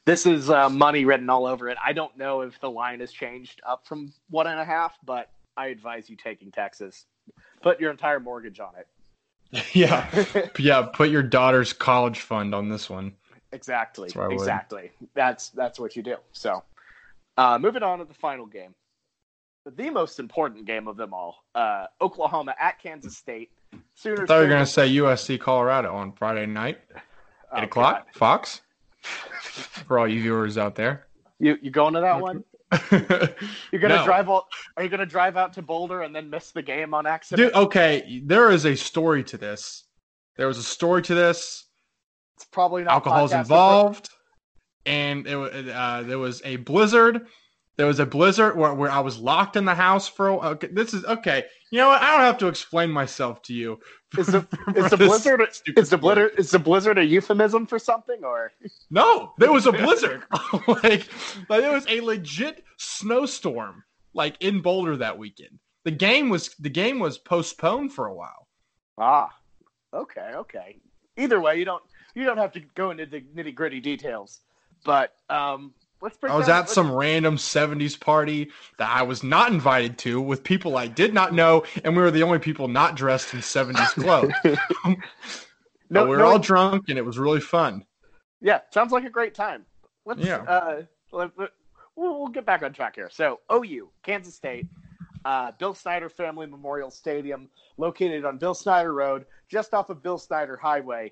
this is uh, money written all over it. I don't know if the line has changed up from one and a half, but I advise you taking Texas. Put your entire mortgage on it. yeah, yeah. Put your daughter's college fund on this one. Exactly. That's what I would. Exactly. That's that's what you do. So, uh, moving on to the final game, the most important game of them all: uh, Oklahoma at Kansas State. Sooners. I thought you were gonna say USC Colorado on Friday night, Oh, eight o'clock, Fox. For all you viewers out there. You you going to that one? You're gonna No. drive all? Are you gonna drive out to Boulder and then miss the game on accident? Dude, okay, there is a story to this. There was a story to this. It's probably not Alcohol's involved, and it, wa- uh, there was a blizzard, There was a blizzard where, where I was locked in the house for. A, okay, this is okay. You know what? I don't have to explain myself to you. Is the, is the blizzard is the blizzard is the blizzard a euphemism for something or no? There was a blizzard. like like there was a legit snowstorm like in Boulder that weekend. The game was the game was postponed for a while. Ah, okay, okay. Either way, you don't you don't have to go into the nitty gritty details. But um, let's break. I was down, at some random '70s party that I was not invited to with people I did not know, and we were the only people not dressed in '70s clothes. no, we were no, all drunk, and it was really fun. Yeah, sounds like a great time. Let's, yeah. Uh, let, let, we'll, we'll get back on track here. So, OU, Kansas State, uh, Bill Snyder Family Memorial Stadium, located on Bill Snyder Road, just off of Bill Snyder Highway.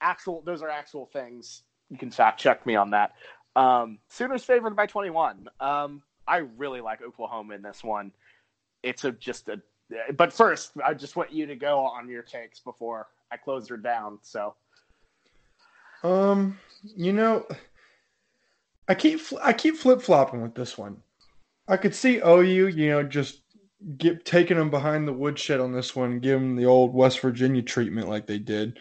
Actual, those are actual things. You can fact check me on that. Um, Sooners favored by 21. Um, I really like Oklahoma in this one. It's a just a. But first, I just want you to go on your takes before I close her down. So, um, you know, I keep I keep flip flopping with this one. I could see OU, you know, just get taking them behind the woodshed on this one, give them the old West Virginia treatment like they did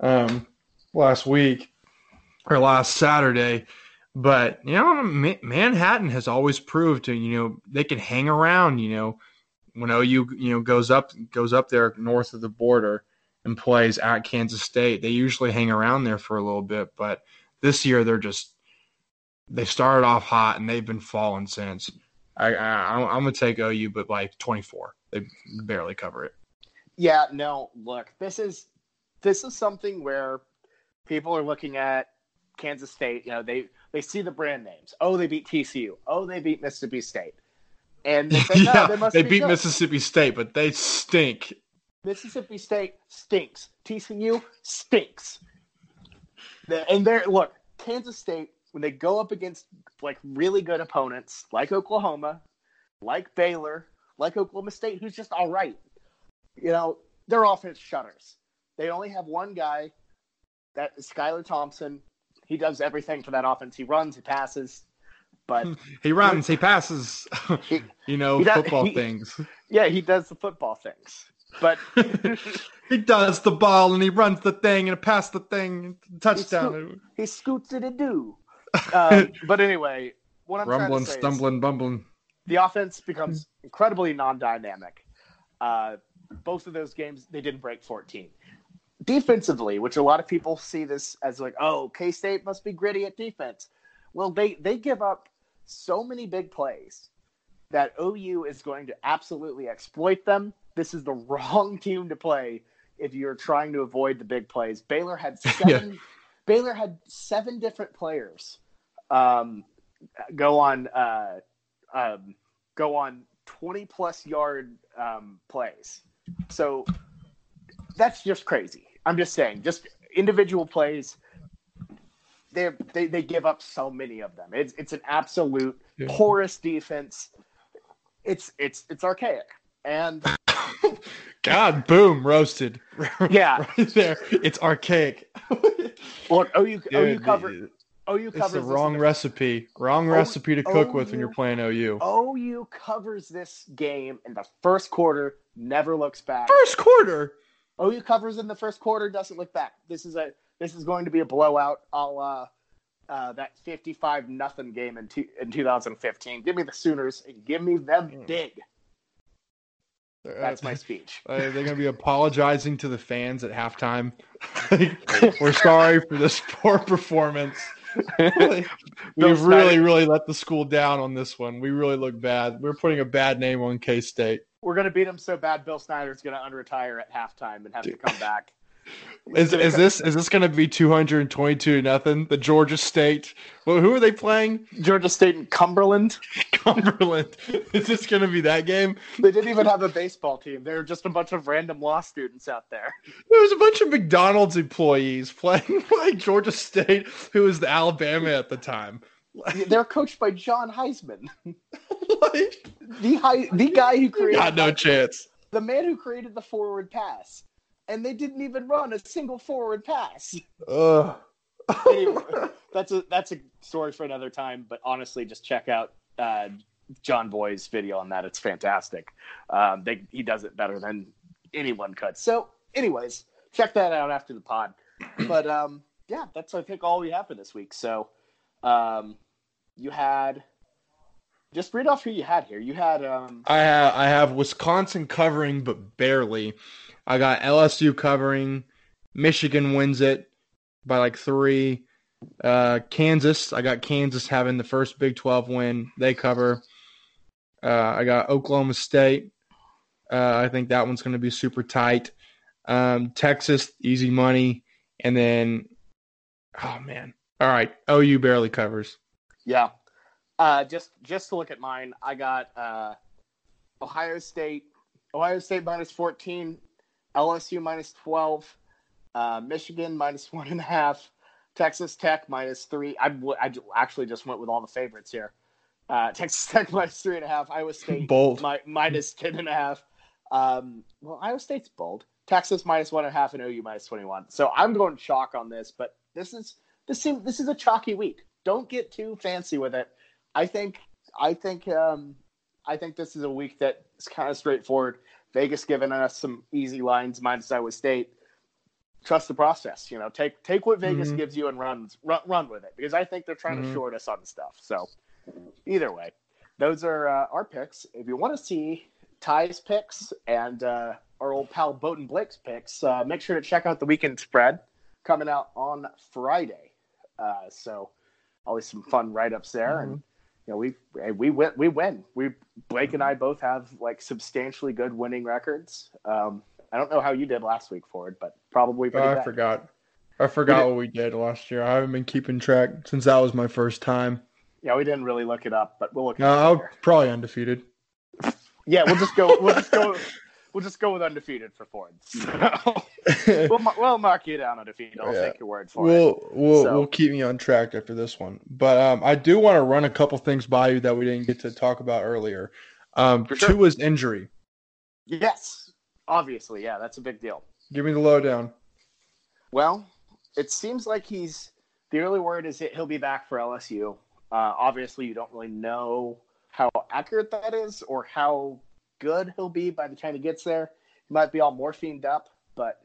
um, last week or last Saturday. But you know, Manhattan has always proved to you know they can hang around. You know, when OU you know goes up goes up there north of the border and plays at Kansas State, they usually hang around there for a little bit. But this year they're just they started off hot and they've been falling since. I, I am gonna take OU, but like 24, they barely cover it. Yeah, no. Look, this is this is something where people are looking at Kansas State. You know, they they see the brand names. Oh, they beat TCU. Oh, they beat Mississippi State. And they say, no, yeah, they, they beat good. Mississippi State, but they stink. Mississippi State stinks. TCU stinks. And they're look, Kansas State when they go up against like really good opponents like Oklahoma, like Baylor, like Oklahoma State, who's just all right. You know, their offense shutters. They only have one guy, that is Skylar Thompson. He does everything for that offense. He runs, he passes, but he runs, he passes. He, you know, does, football he, things. Yeah, he does the football things. But he does the ball and he runs the thing and pass the thing, touchdown. He, sco- he scoots it and do um, but anyway, what I'm rumbling, trying to say stumbling, bumbling. The offense becomes incredibly non-dynamic. Uh, both of those games, they didn't break 14. Defensively, which a lot of people see this as like, oh, K State must be gritty at defense. Well, they they give up so many big plays that OU is going to absolutely exploit them. This is the wrong team to play if you're trying to avoid the big plays. Baylor had seven. yeah. Baylor had seven different players um, go on uh, um, go on twenty plus yard um, plays. So that's just crazy. I'm just saying, just individual plays. They they they give up so many of them. It's it's an absolute yeah. porous defense. It's it's it's archaic and God, boom, roasted. Yeah, right there. It's archaic. Look, OU, Dude, OU covered. OU covers. It's the wrong recipe. Wrong recipe to cook with when you're playing OU. OU covers this game in the first quarter. Never looks back. First quarter. OU covers in the first quarter. Doesn't look back. This is a. This is going to be a blowout. I'll. Uh, uh, that 55 nothing game in, two, in 2015. Give me the Sooners and give me them hmm. big. That's my speech. Uh, they're going to be apologizing to the fans at halftime. We're sorry for this poor performance. We've really, really let the school down on this one. We really look bad. We're putting a bad name on K State. We're going to beat them so bad, Bill Snyder's going to unretire at halftime and have to come back. Is is this is this going to be two hundred and twenty two nothing? The Georgia State. Well, who are they playing? Georgia State and Cumberland. Cumberland. Is this going to be that game? They didn't even have a baseball team. They were just a bunch of random law students out there. There was a bunch of McDonald's employees playing like Georgia State, who was the Alabama at the time. They're coached by John Heisman, like, the the guy who created. Got no chance. The man who created the forward pass and they didn't even run a single forward pass. Ugh. anyway, that's a that's a story for another time. But honestly, just check out uh, Jon Bois's video on that. It's fantastic. Um, they, he does it better than anyone could. So, anyways, check that out after the pod. But um, yeah, that's I think all we have for this week. So, um, you had just read off who you had here. You had um, I have I have Wisconsin covering, but barely. I got LSU covering. Michigan wins it by like three. Uh, Kansas, I got Kansas having the first Big 12 win. They cover. Uh, I got Oklahoma State. Uh, I think that one's going to be super tight. Um, Texas, easy money. And then, oh man. All right. OU barely covers. Yeah. Uh, just just to look at mine, I got uh, Ohio State, Ohio State minus fourteen, LSU minus twelve, uh, Michigan minus one and a half, Texas Tech minus three. I, I actually just went with all the favorites here. Uh, Texas Tech minus three and a half, Iowa State bold mi- minus ten and a half. Um, well, Iowa State's bold. Texas minus one and a half, and OU minus twenty one. So I'm going chalk on this, but this is this seems this is a chalky week. Don't get too fancy with it. I think I think um, I think this is a week that is kind of straightforward. Vegas giving us some easy lines minus Iowa State. Trust the process. You know, take take what Vegas Mhm. gives you and run, run run with it because I think they're trying Mhm. to short us on stuff. So either way, those are uh, our picks. If you want to see Ty's picks and uh, our old pal Bowden Blake's picks, uh, make sure to check out the weekend spread coming out on Friday. Uh, so always some fun write ups there, and you know we we win we win. We Blake and I both have like substantially good winning records. Um, I don't know how you did last week, Ford, but probably Oh, I bad. forgot. I forgot did- what we did last year. I haven't been keeping track since that was my first time. Yeah, we didn't really look it up, but we'll look. It No, up I'm later. probably undefeated. Yeah, we'll just go. We'll just go. We'll just go with undefeated for Ford. So, we'll, we'll mark you down undefeated. I'll Yeah. take your word for it. we'll we'll So- we'll keep me on track after this one. But um, I do want to run a couple things by you that we didn't get to talk about earlier. Um, For sure. Tua's injury. Yes, obviously, yeah, that's a big deal. Give me the lowdown. Well, it seems like he's the early word is that he'll be back for LSU. Uh, obviously, you don't really know how accurate that is or how good he'll be by the time he gets there. He might be all morphined up, but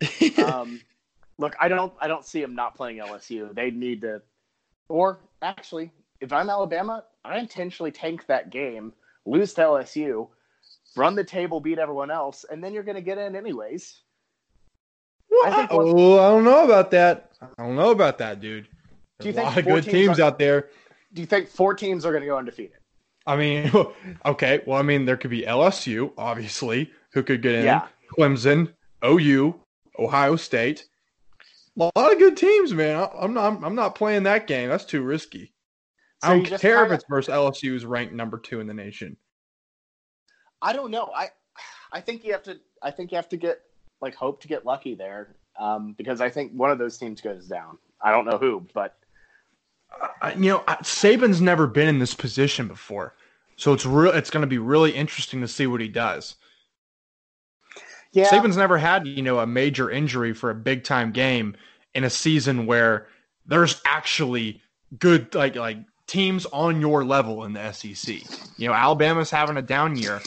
um, look, I don't, I don't see him not playing LSU. They need to, or actually, if I'm Alabama, I intentionally tank that game, lose to LSU, run the table, beat everyone else, and then you're going to get in anyways. I think oh, I don't know about that. I don't know about that, dude. Do you There's a think lot of good teams teams are- out there. Do you think four teams are going to go undefeated? I mean, okay. Well, I mean, there could be LSU, obviously, who could get in. Yeah. Clemson, OU, Ohio State. A lot of good teams, man. I- I'm not. I'm not playing that game. That's too risky. So I don't care if it's versus LSU, who's ranked number two in the nation. I don't know. I I think you have to. I think you have to get like hope to get lucky there, um, because I think one of those teams goes down. I don't know who, but You know, Saban's never been in this position before, so it's real. It's going to be really interesting to see what he does. yeah, Saban's never had, you know, a major injury for a big time game in a season where there's actually good like like teams on your level in the SEC. You know, Alabama's having a down year,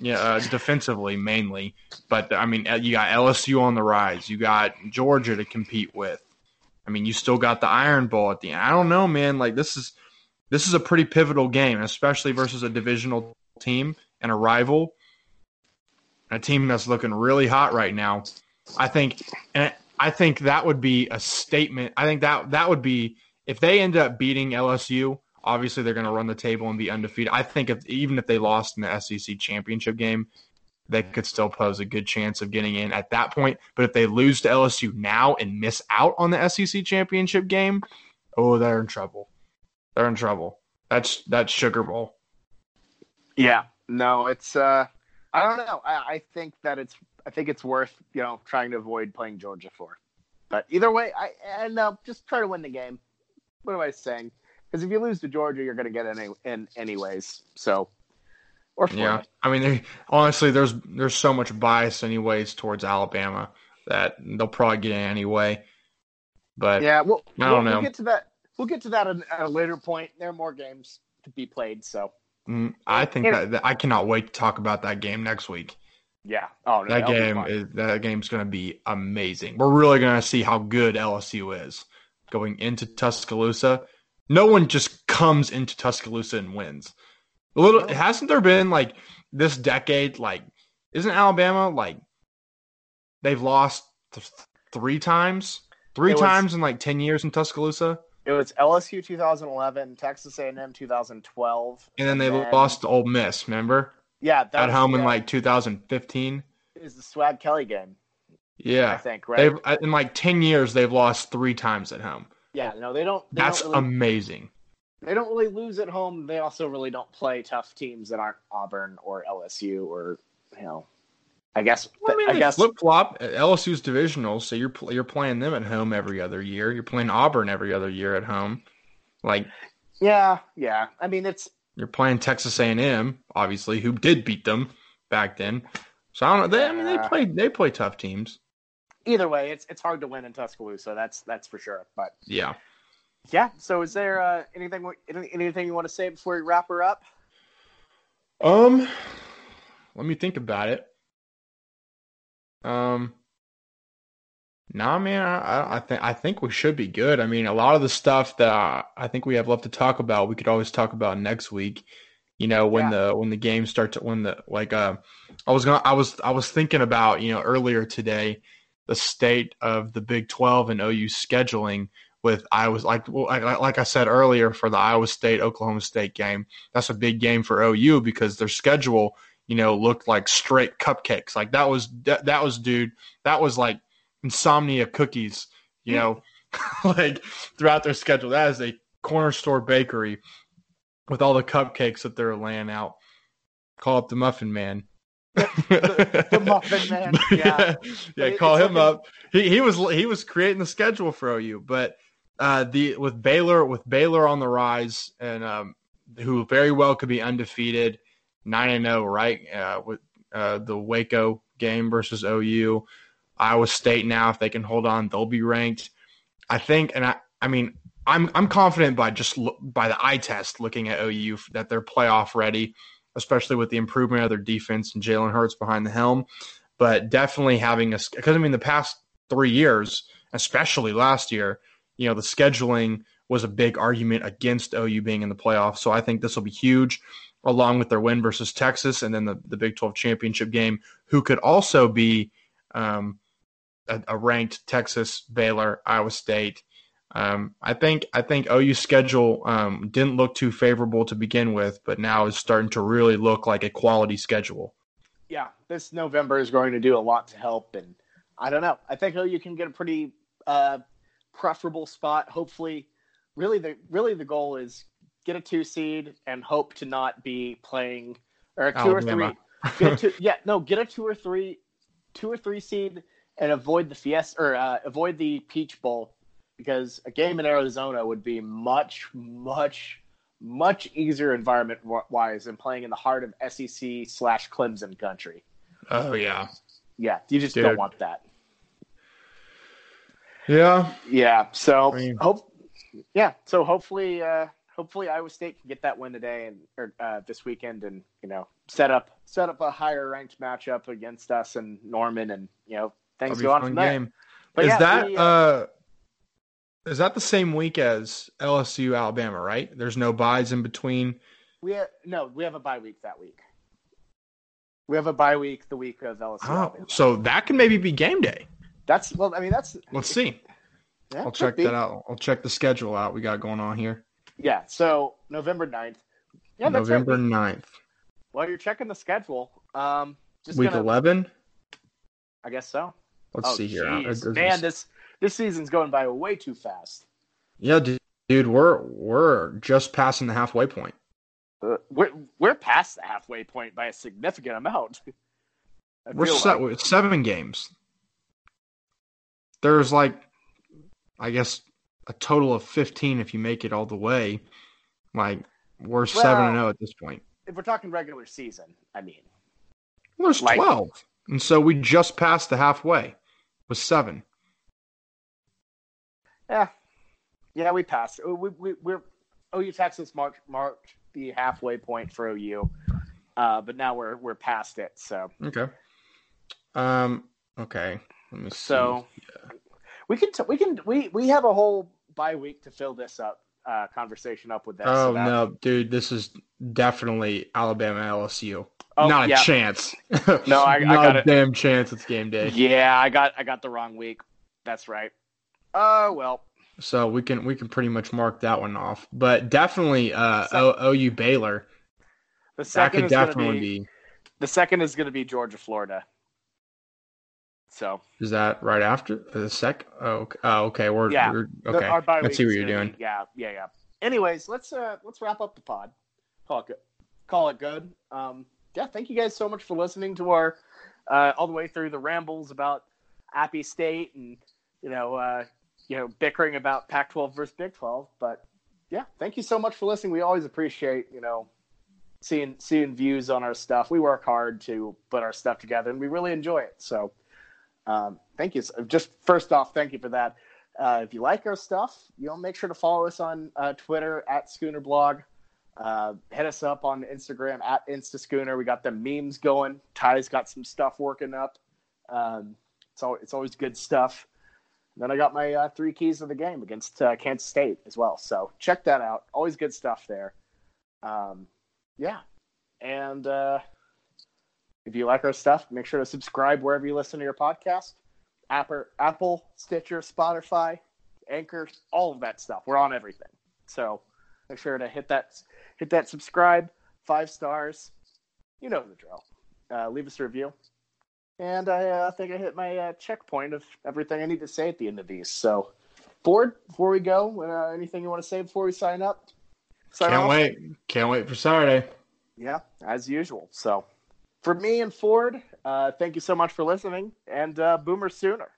yeah, uh, defensively mainly, but I mean, uh, you got LSU on the rise, you got Georgia to compete with. I mean, you still got the Iron Bowl at the end. I don't know, man. Like this is this is a pretty pivotal game, especially versus a divisional team and a rival a team that's looking really hot right now. I think, and I think that would be a statement. I think that that would be if they end up beating LSU. Obviously, they're going to run the table and be undefeated. I think if even if they lost in the SEC championship game, they could still pose a good chance of getting in at that point. But if they lose to LSU now and miss out on the SEC championship game, oh, they're in trouble. They're in trouble. That's that's Sugar Bowl. yeah, no, it's. uh I don't know. I, I think that it's. I think it's worth you know trying to avoid playing Georgia for. But either way, I and uh, just try to win the game. What am I saying? Because if you lose to Georgia, you're going to get in, in anyways. So, or Yeah, I mean, they, honestly, there's there's so much bias anyways towards Alabama that they'll probably get in anyway. But Yeah, well, I don't we'll, know. we'll get to that. We'll get to that at at a later point. There are more games. to be played. So Mm, I think that, that I cannot wait to talk about that game next week. yeah, oh no, That that'll be game is that game's going to be amazing. We're really going to see how good LSU is going into Tuscaloosa. No one just comes into Tuscaloosa and wins. A little No. hasn't there been like this decade like isn't Alabama like they've lost th- three times? Three was- times in like 10 years in Tuscaloosa It was LSU 2011, Texas A&M 2012, and then they then- lost to Ole Miss, remember? Yeah, that At was- home in like 2015. it was the Swag Kelly game. Yeah, I think right. They've uh, in like 10 years they've lost 3 times at home. yeah, no, they don't. They That's don't really, amazing. They don't really lose at home. They also really don't play tough teams that aren't Auburn or LSU or you know. I guess. Well, I mean, I guess. flip flop. LSU's divisional, so you're you're playing them at home every other year. You're playing Auburn every other year at home. Like Yeah, yeah. I mean, it's you're playing Texas A&M, obviously, who did beat them back then. So I don't know. They, I mean, they play they play tough teams. either way. It's it's hard to win in Tuscaloosa. That's that's for sure. But Yeah. Yeah. So is there uh, anything anything you want to say before we wrap her up? Um, let me think about it. Um, nah, man, I, I think I think we should be good. I mean, a lot of the stuff that I, I think we have left to talk about, we could always talk about next week. You know, when the when the games start to when the like uh, I was gonna I was I was thinking about you know earlier today the state of the Big Twelve and OU scheduling with Iowa like well, like like I said earlier for the Iowa State Oklahoma State game that's a big game for OU because their schedule, you know, looked like straight cupcakes. Like that was that, that was dude, that was like insomnia cookies, you know, like throughout their schedule. That is a corner store bakery with all the cupcakes that they're laying out. Call up the Muffin Man. The- the Muffin Man, yeah. yeah, It- call him looking- up. He he was he was creating the schedule for OU, but uh, the with Baylor with Baylor on the rise and um, who very well could be undefeated, nine and zero, right? Uh, with uh, the Waco game versus OU, Iowa State now if they can hold on, they'll be ranked. I think, and I I mean I'm I'm confident by just look, by the eye test looking at OU that they're playoff ready, especially with the improvement of their defense and Jalen Hurts behind the helm. But definitely having a because I mean the past three years, especially last year, you know the scheduling was a big argument against OU being in the playoffs. So I think this will be huge, along with their win versus Texas and then the, the Big 12 championship game, who could also be um, a, a ranked Texas, Baylor, Iowa State. Um, I think I think OU schedule um, didn't look too favorable to begin with, but now is starting to really look like a quality schedule. yeah, this November is going to do a lot to help, and I don't know. I think you can get a pretty uh, preferable spot. Hopefully, really the really the goal is get a two seed and hope to not be playing or a two Alabama. or three. Get a two, yeah, no, get a two or three, two or three seed and avoid the Fiesta or uh, avoid the Peach Bowl because a game in Arizona would be much much much easier environment wise than playing in the heart of SEC slash Clemson country. Oh yeah, Yeah, you just Dude. don't want that. Yeah. Yeah, so I mean- hope, yeah, so hopefully, uh, hopefully Iowa State can get that win today and or uh, this weekend, and you know set up set up a higher ranked matchup against us and Norman, and you know things go on from there. game. But is yeah, that we, uh, is that the same week as LSU Alabama? Right? There's no byes in between. we ha- no, we have a bye week that week. We have a bye week the week of LSU. Oh, Alabama. so that can maybe be game day. That's well, I mean that's Let's see. yeah, I'll check be. that out. I'll check the schedule out we got going on here. Yeah, so November 9th. Yeah, November right. 9th. While you're checking the schedule, um, just Week gonna, 11. I guess so. Let's oh, see here. jeez. Man, this this season's going by way too fast. yeah, dude, dude, we're we're just passing the halfway point. Uh, we're we're past the halfway point by a significant amount. We're set like. with seven games. There's like, I guess, a total of 15 if you make it all the way. Like, we're 7 and 0 at this point. if we're talking regular season, I mean, Well, there's Like- 12. And so we just passed the halfway with seven. yeah, yeah, we passed. Uh, We, we we're OU Texas March March the halfway point for OU. Uh, but now we're we're past it. So Okay. Um. Okay. Let me see. so we can t- we can we we have a whole bye week to fill this up uh, conversation up with that. Oh that- no, dude! This is definitely Alabama LSU. Oh, Not a yeah. chance. No, I- I got a it. damn chance. It's game day. Yeah, I got I got the wrong week. That's right. Oh well. So we can we can pretty much mark that one off. But definitely uh, o- OU Baylor. The That could is definitely be, be. the second is going to be Georgia Florida. So Is that right after the sec? Oh, okay. Oh, okay. We're, Yeah. we're okay. our bye I week see what you're doing. be- yeah, yeah, yeah. Anyways, let's uh let's wrap up the pod. Call it good. Call it good. Um, yeah, thank you guys so much for listening to our uh, all the way through the rambles about Appy State and you know uh, you know bickering about Pac-12 versus Big 12. But yeah, thank you so much for listening. We always appreciate you know seeing seeing views on our stuff. We work hard to put our stuff together, and we really enjoy it. So um, thank you. Just first off, thank you for that. Uh, if you like our stuff, you know, make sure to follow us on uh, Twitter at Schooner Blog. Uh, hit us up on Instagram at InstaSchooner. We got the memes going. Ty's got some stuff working up. Um, it's, al- it's always good stuff. And then I got my uh, three keys of the game against uh, Kansas State as well. So check that out. Always good stuff there. Um, yeah. And uh, if you like our stuff, make sure to subscribe wherever you listen to your podcast. Apple, Apple, Stitcher, Spotify, Anchor, all of that stuff. We're on everything. So make sure to hit that hit that subscribe, five stars. You know the drill. Uh, leave us a review. And I uh, think I hit my uh, checkpoint of everything I need to say at the end of these. So, Ford, before we go, uh, anything you want to say before we sign up? Sign Can't off? wait. Can't wait for Saturday. Yeah, as usual. So, for me and Ford, uh, thank you so much for listening. And uh, Boomer Sooner.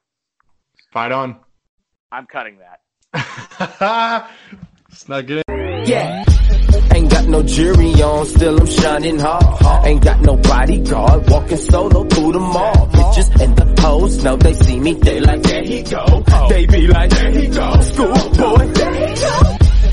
Fight on. I'm cutting that. Snuck it in. Yeah. Ain't got no jury on, still I'm shining hard. Ain't got no bodyguard, walking solo through the mall. Bitches and the hoes know they see me, they like, there he go. They be like, there he go. School boy, there he go.